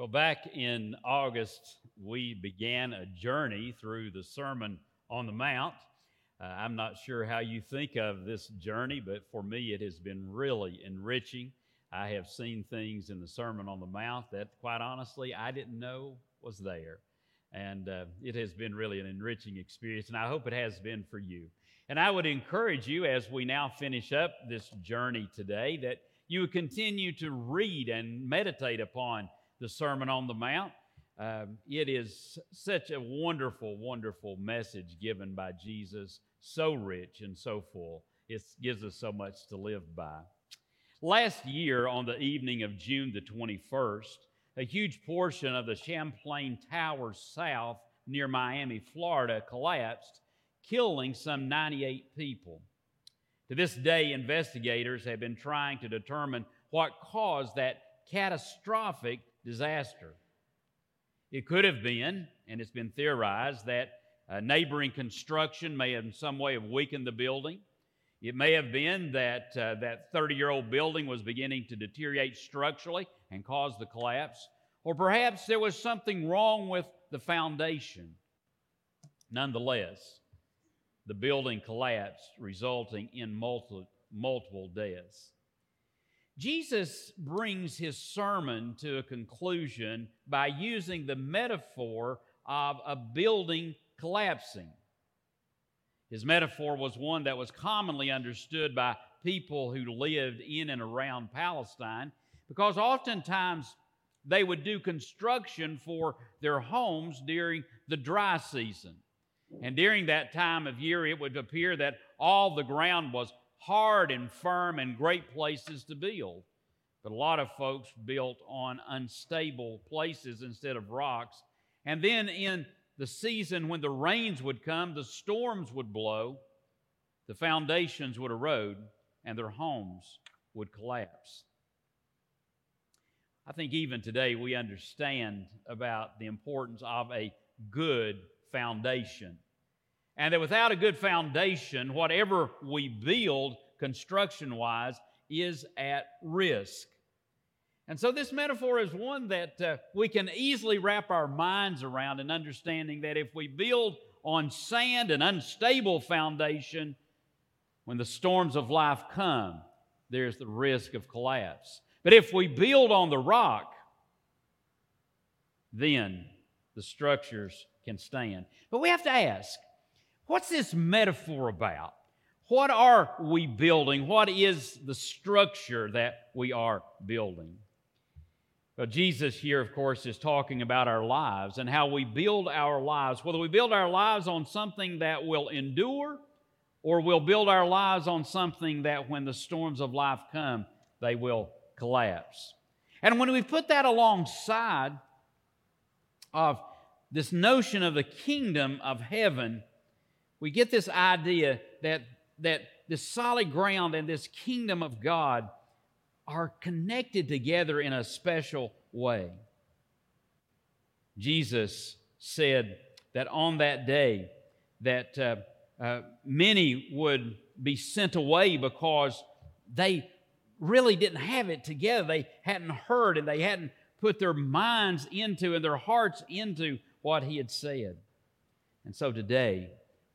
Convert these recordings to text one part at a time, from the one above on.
Well, back in August, we began a journey through the Sermon on the Mount. Uh, I'm not sure how you think of this journey, but for me, it has been really enriching. I have seen things in the Sermon on the Mount that, quite honestly, I didn't know was there. And uh, it has been really an enriching experience, and I hope it has been for you. And I would encourage you as we now finish up this journey today that you would continue to read and meditate upon the Sermon on the Mount. Um, it is such a wonderful, wonderful message given by Jesus, so rich and so full. It gives us so much to live by. Last year, on the evening of June the 21st, a huge portion of the Champlain Towers south near Miami, Florida, collapsed, killing some 98 people. To this day, investigators have been trying to determine what caused that catastrophic disaster. It could have been, and it's been theorized, that neighboring construction may have in some way have weakened the building. It may have been that uh, that 30 year old building was beginning to deteriorate structurally and cause the collapse. Or perhaps there was something wrong with the foundation. Nonetheless, the building collapsed, resulting in multiple, multiple deaths. Jesus brings his sermon to a conclusion by using the metaphor of a building collapsing. His metaphor was one that was commonly understood by people who lived in and around Palestine because oftentimes they would do construction for their homes during the dry season. And during that time of year, it would appear that all the ground was hard and firm and great places to build. But a lot of folks built on unstable places instead of rocks. And then in the season when the rains would come, the storms would blow, the foundations would erode, and their homes would collapse. I think even today we understand about the importance of a good foundation. And that without a good foundation, whatever we build construction wise is at risk. And so, this metaphor is one that uh, we can easily wrap our minds around in understanding that if we build on sand and unstable foundation, when the storms of life come, there's the risk of collapse. But if we build on the rock, then the structures can stand. But we have to ask what's this metaphor about? What are we building? What is the structure that we are building? Well, Jesus here, of course, is talking about our lives and how we build our lives, whether we build our lives on something that will endure or we'll build our lives on something that when the storms of life come, they will collapse. And when we put that alongside of this notion of the kingdom of heaven, we get this idea that, that this solid ground and this kingdom of God are connected together in a special way. Jesus said that on that day that uh, uh, many would be sent away because they really didn't have it together. They hadn't heard and they hadn't put their minds into and their hearts into what he had said. And so today,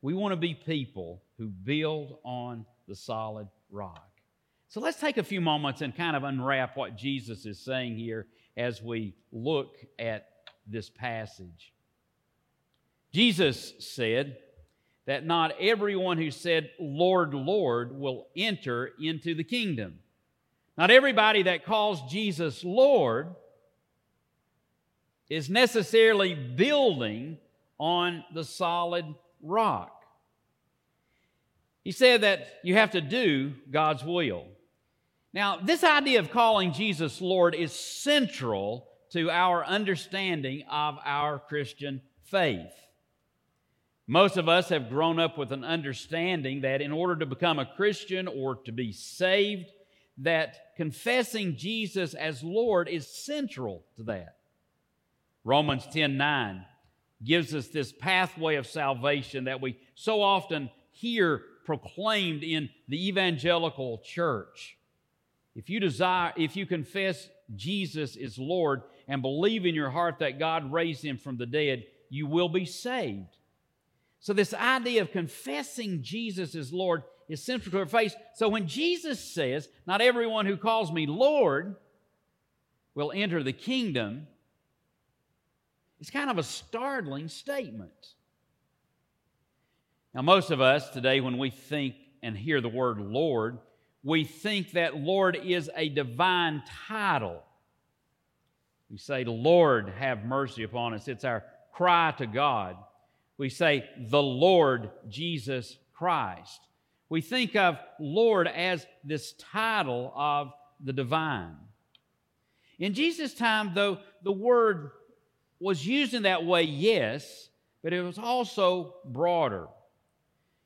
we want to be people who build on the solid rock. So let's take a few moments and kind of unwrap what Jesus is saying here as we look at this passage. Jesus said that not everyone who said, Lord, Lord, will enter into the kingdom. Not everybody that calls Jesus Lord is necessarily building on the solid rock. He said that you have to do God's will. Now, this idea of calling Jesus Lord is central to our understanding of our Christian faith. Most of us have grown up with an understanding that in order to become a Christian or to be saved, that confessing Jesus as Lord is central to that. Romans 10 9 gives us this pathway of salvation that we so often hear proclaimed in the evangelical church. If you desire, if you confess Jesus is Lord, and believe in your heart that God raised him from the dead, you will be saved. So, this idea of confessing Jesus as Lord is central to our faith. So, when Jesus says, Not everyone who calls me Lord will enter the kingdom, it's kind of a startling statement. Now, most of us today, when we think and hear the word Lord, we think that Lord is a divine title. We say, Lord, have mercy upon us. It's our cry to God. We say, the Lord Jesus Christ. We think of Lord as this title of the divine. In Jesus' time, though, the word was used in that way, yes, but it was also broader.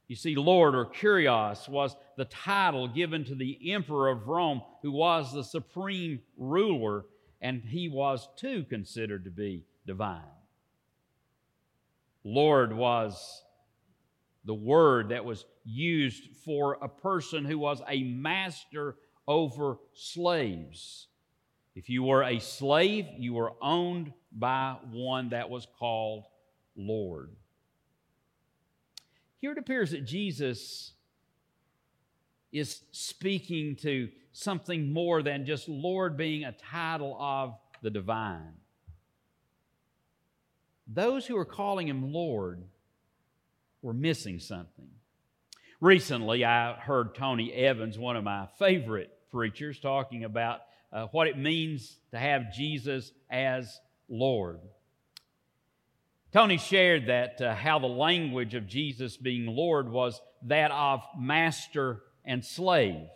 You see, Lord or Kyrios was the title given to the emperor of Rome, who was the supreme ruler, and he was too considered to be divine. Lord was the word that was used for a person who was a master over slaves. If you were a slave, you were owned by one that was called Lord. Here it appears that Jesus is speaking to something more than just Lord being a title of the divine. Those who are calling him Lord were missing something. Recently, I heard Tony Evans, one of my favorite preachers, talking about uh, what it means to have Jesus as Lord. Tony shared that uh, how the language of Jesus being Lord was that of master and slave.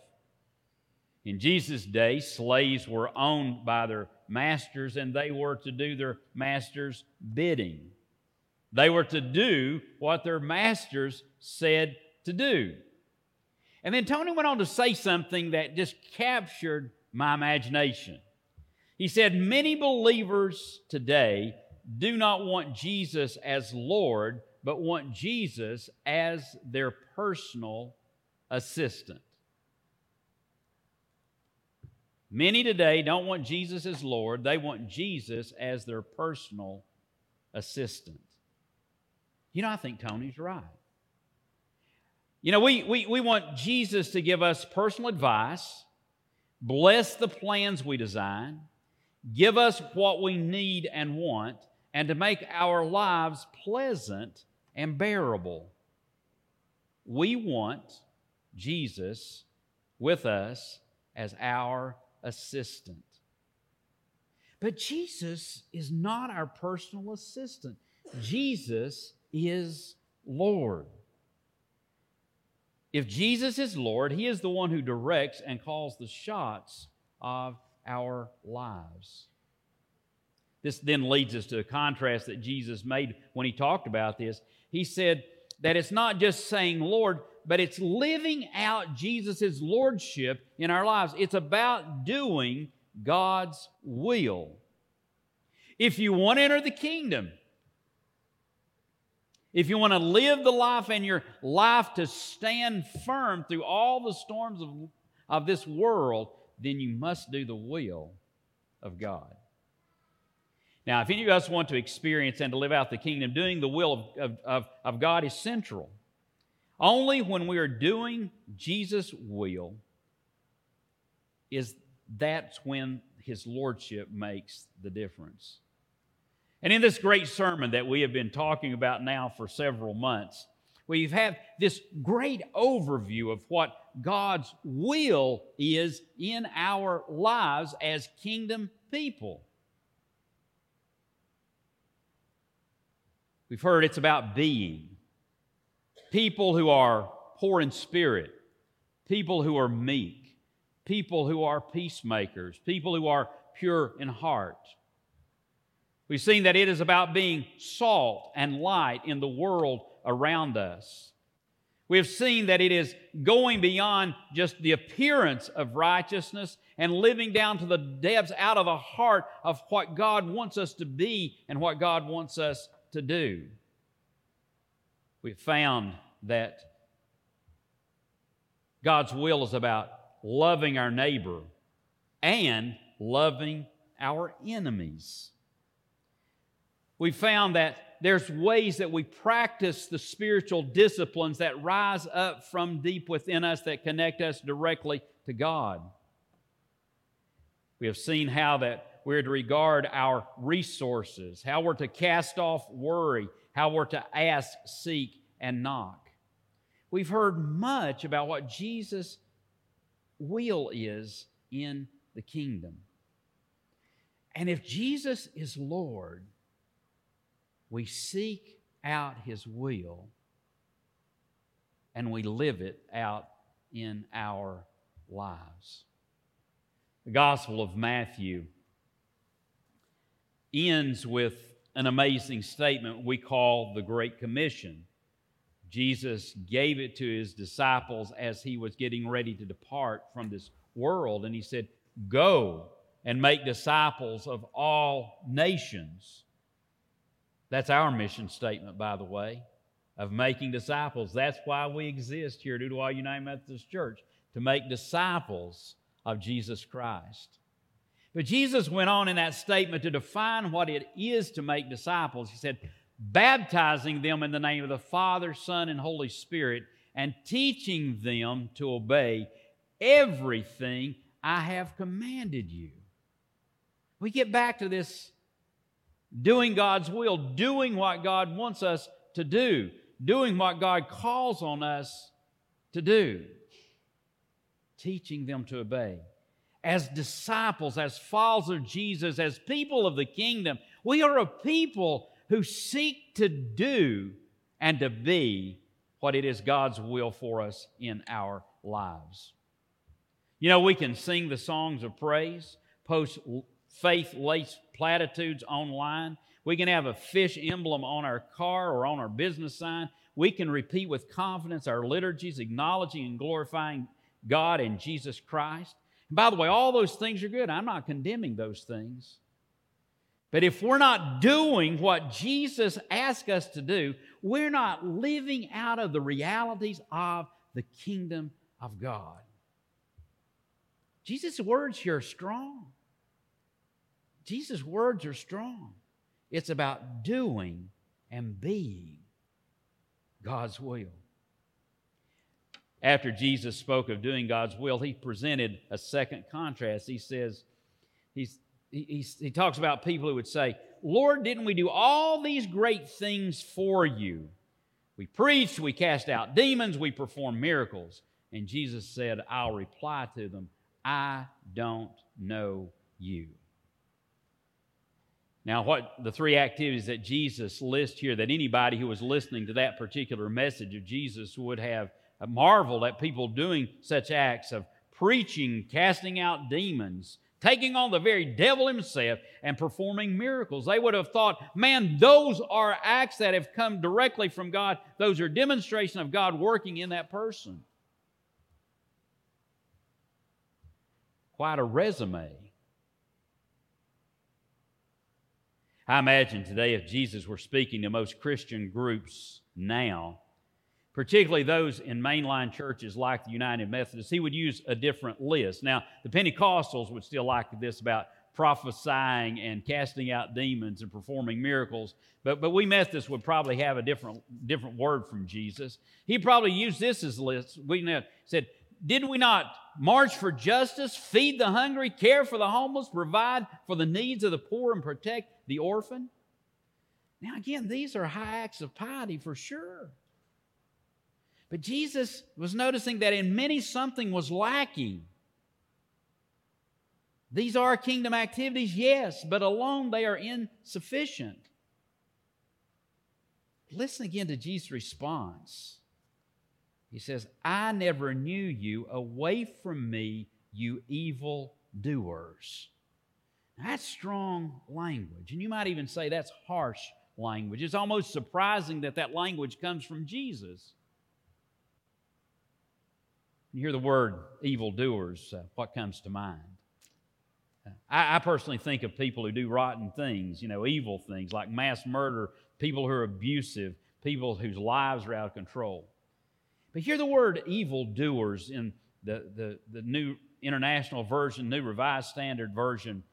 In Jesus' day, slaves were owned by their masters and they were to do their master's bidding. They were to do what their masters said to do. And then Tony went on to say something that just captured my imagination. He said, Many believers today do not want Jesus as Lord, but want Jesus as their personal assistant. Many today don't want Jesus as Lord, they want Jesus as their personal assistant. You know, I think Tony's right. You know, we, we, we want Jesus to give us personal advice, bless the plans we design, give us what we need and want, and to make our lives pleasant and bearable. We want Jesus with us as our assistant. But Jesus is not our personal assistant. Jesus is Lord. If Jesus is Lord, He is the one who directs and calls the shots of our lives. This then leads us to a contrast that Jesus made when he talked about this. He said that it's not just saying Lord, but it's living out Jesus' lordship in our lives. It's about doing God's will. If you want to enter the kingdom, if you want to live the life and your life to stand firm through all the storms of, of this world, then you must do the will of God. Now, if any of us want to experience and to live out the kingdom, doing the will of, of, of God is central. Only when we are doing Jesus' will is that's when his lordship makes the difference. And in this great sermon that we have been talking about now for several months, we've had this great overview of what God's will is in our lives as kingdom people. We've heard it's about being. People who are poor in spirit, people who are meek, people who are peacemakers, people who are pure in heart. We've seen that it is about being salt and light in the world around us. We have seen that it is going beyond just the appearance of righteousness and living down to the depths out of the heart of what God wants us to be and what God wants us to do. We've found that God's will is about loving our neighbor and loving our enemies. We found that there's ways that we practice the spiritual disciplines that rise up from deep within us that connect us directly to God. We have seen how that we're to regard our resources, how we're to cast off worry, how we're to ask, seek, and knock. We've heard much about what Jesus' will is in the kingdom. And if Jesus is Lord, we seek out His will and we live it out in our lives. The Gospel of Matthew ends with an amazing statement we call the Great Commission. Jesus gave it to his disciples as he was getting ready to depart from this world, and he said, Go and make disciples of all nations. That's our mission statement, by the way, of making disciples. That's why we exist here at Ooltewah United Methodist Church, to make disciples of Jesus Christ. But Jesus went on in that statement to define what it is to make disciples. He said, baptizing them in the name of the Father, Son, and Holy Spirit, and teaching them to obey everything I have commanded you. We get back to this doing God's will, doing what God wants us to do, doing what God calls on us to do, teaching them to obey as disciples, as followers of Jesus, as people of the kingdom, we are a people who seek to do and to be what it is God's will for us in our lives. You know, we can sing the songs of praise, post faith platitudes online. We can have a fish emblem on our car or on our business sign. We can repeat with confidence our liturgies, acknowledging and glorifying God and Jesus Christ. And by the way, all those things are good. I'm not condemning those things. But if we're not doing what Jesus asked us to do, we're not living out of the realities of the kingdom of God. Jesus' words here are strong. Jesus' words are strong. It's about doing and being God's will after Jesus spoke of doing God's will, he presented a second contrast. He says, he's, he, he talks about people who would say, Lord, didn't we do all these great things for you? We preached, we cast out demons, we performed miracles. And Jesus said, I'll reply to them, I don't know you. Now, what the three activities that Jesus lists here that anybody who was listening to that particular message of Jesus would have marveled at people doing such acts of preaching, casting out demons, taking on the very devil himself, and performing miracles. They would have thought, man, those are acts that have come directly from God. Those are demonstration of God working in that person. Quite a resume. I imagine today if Jesus were speaking to most Christian groups now, particularly those in mainline churches like the United Methodists, he would use a different list. Now, the Pentecostals would still like this about prophesying and casting out demons and performing miracles, but, but we Methodists would probably have a different, different word from Jesus. He probably used this as a list. We know, said, Did we not march for justice, feed the hungry, care for the homeless, provide for the needs of the poor, and protect the orphan? Now, again, these are high acts of piety for sure. But Jesus was noticing that in many something was lacking. These are kingdom activities, yes, but alone they are insufficient. Listen again to Jesus' response. He says, I never knew you. Away from me, you evil doers. That's strong language. And you might even say that's harsh language. It's almost surprising that that language comes from Jesus. You hear the word evildoers, uh, what comes to mind? I, I, personally think of people who do rotten things, you know, evil things like mass murder, people who are abusive, people whose lives are out of control. But hear the word evildoers in the, the, the New International Version, New Revised Standard Version.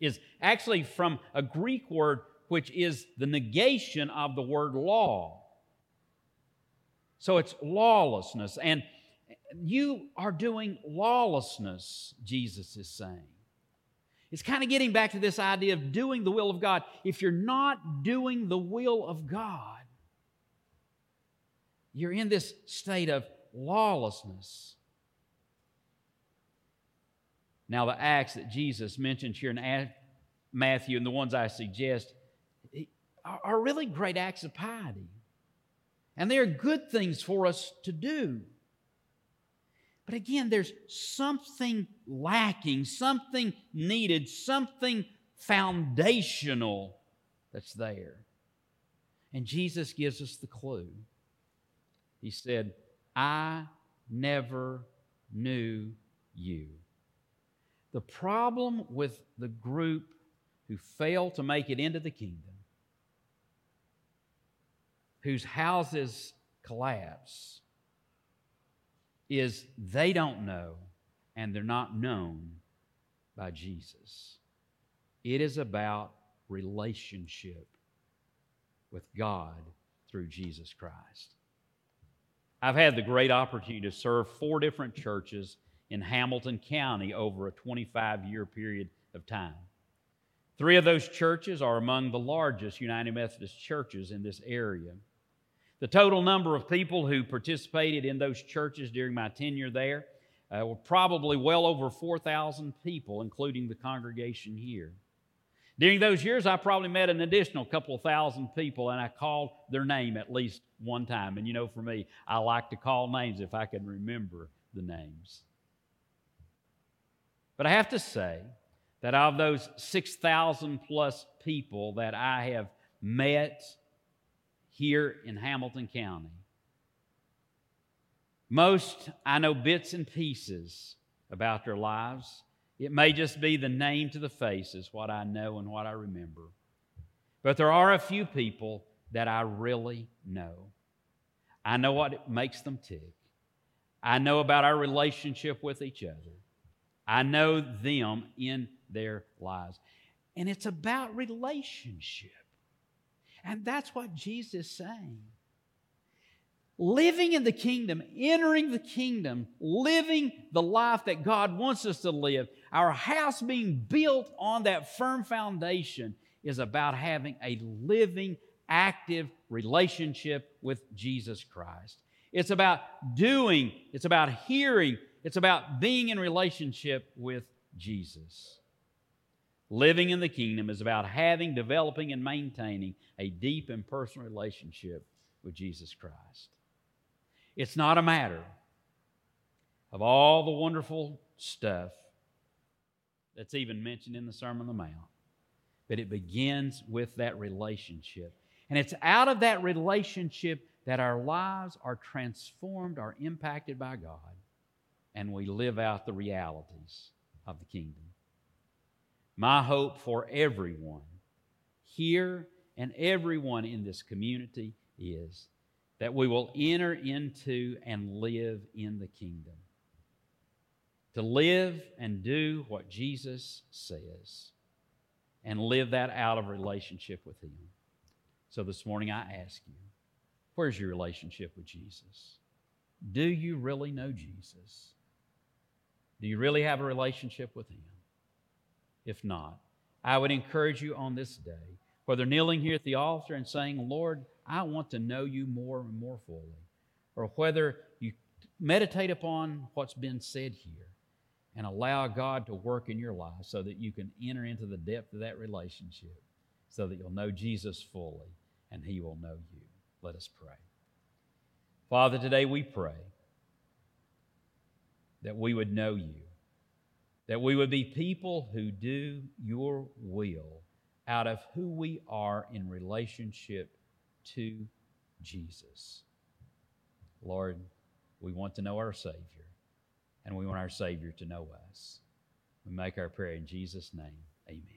is actually from a Greek word which is the negation of the word law. So it's lawlessness. And you are doing lawlessness, Jesus is saying. It's kind of getting back to this idea of doing the will of God. If you're not doing the will of God, you're in this state of lawlessness. Now, the acts that Jesus mentions here in Matthew and the ones I suggest are really great acts of piety. And they are good things for us to do. But again, there's something lacking, something needed, something foundational that's there. And Jesus gives us the clue. He said, I never knew you. The problem with the group who fail to make it into the kingdom, whose houses collapse, is they don't know and they're not known by Jesus. It is about relationship with God through Jesus Christ. I've had the great opportunity to serve four different churches in Hamilton County over a 25 year period of time. Three of those churches are among the largest United Methodist churches in this area. The total number of people who participated in those churches during my tenure there uh, were probably well over 4,000 people, including the congregation here. During those years, I probably met an additional couple of thousand people, and I called their name at least one time. And you know, for me, I like to call names if I can remember the names. But I have to say that of those 6,000 plus people that I have met here in Hamilton County. Most, I know bits and pieces about their lives. It may just be the name to the face, is what I know and what I remember. But there are a few people that I really know. I know what makes them tick. I know about our relationship with each other. I know them in their lives. And it's about relationship. And that's what Jesus is saying. Living in the kingdom, entering the kingdom, living the life that God wants us to live, our house being built on that firm foundation is about having a living, active relationship with Jesus Christ. It's about doing, it's about hearing, it's about being in relationship with Jesus. Living in the kingdom is about having, developing, and maintaining a deep and personal relationship with Jesus Christ. It's not a matter of all the wonderful stuff that's even mentioned in the Sermon on the Mount, but it begins with that relationship. And it's out of that relationship that our lives are transformed, are impacted by God, and we live out the realities of the kingdom. My hope for everyone here and everyone in this community is that we will enter into and live in the kingdom. To live and do what Jesus says and live that out of relationship with Him. So this morning I ask you, where's your relationship with Jesus? Do you really know Jesus? Do you really have a relationship with Him? If not. I would encourage you on this day, whether kneeling here at the altar and saying, Lord, I want to know you more and more fully, or whether you meditate upon what's been said here and allow God to work in your life so that you can enter into the depth of that relationship so that you'll know Jesus fully and he will know you. Let us pray. Father, today we pray that we would know you that we would be people who do your will out of who we are in relationship to Jesus. Lord, we want to know our Savior, and we want our Savior to know us. We make our prayer in Jesus' name. Amen.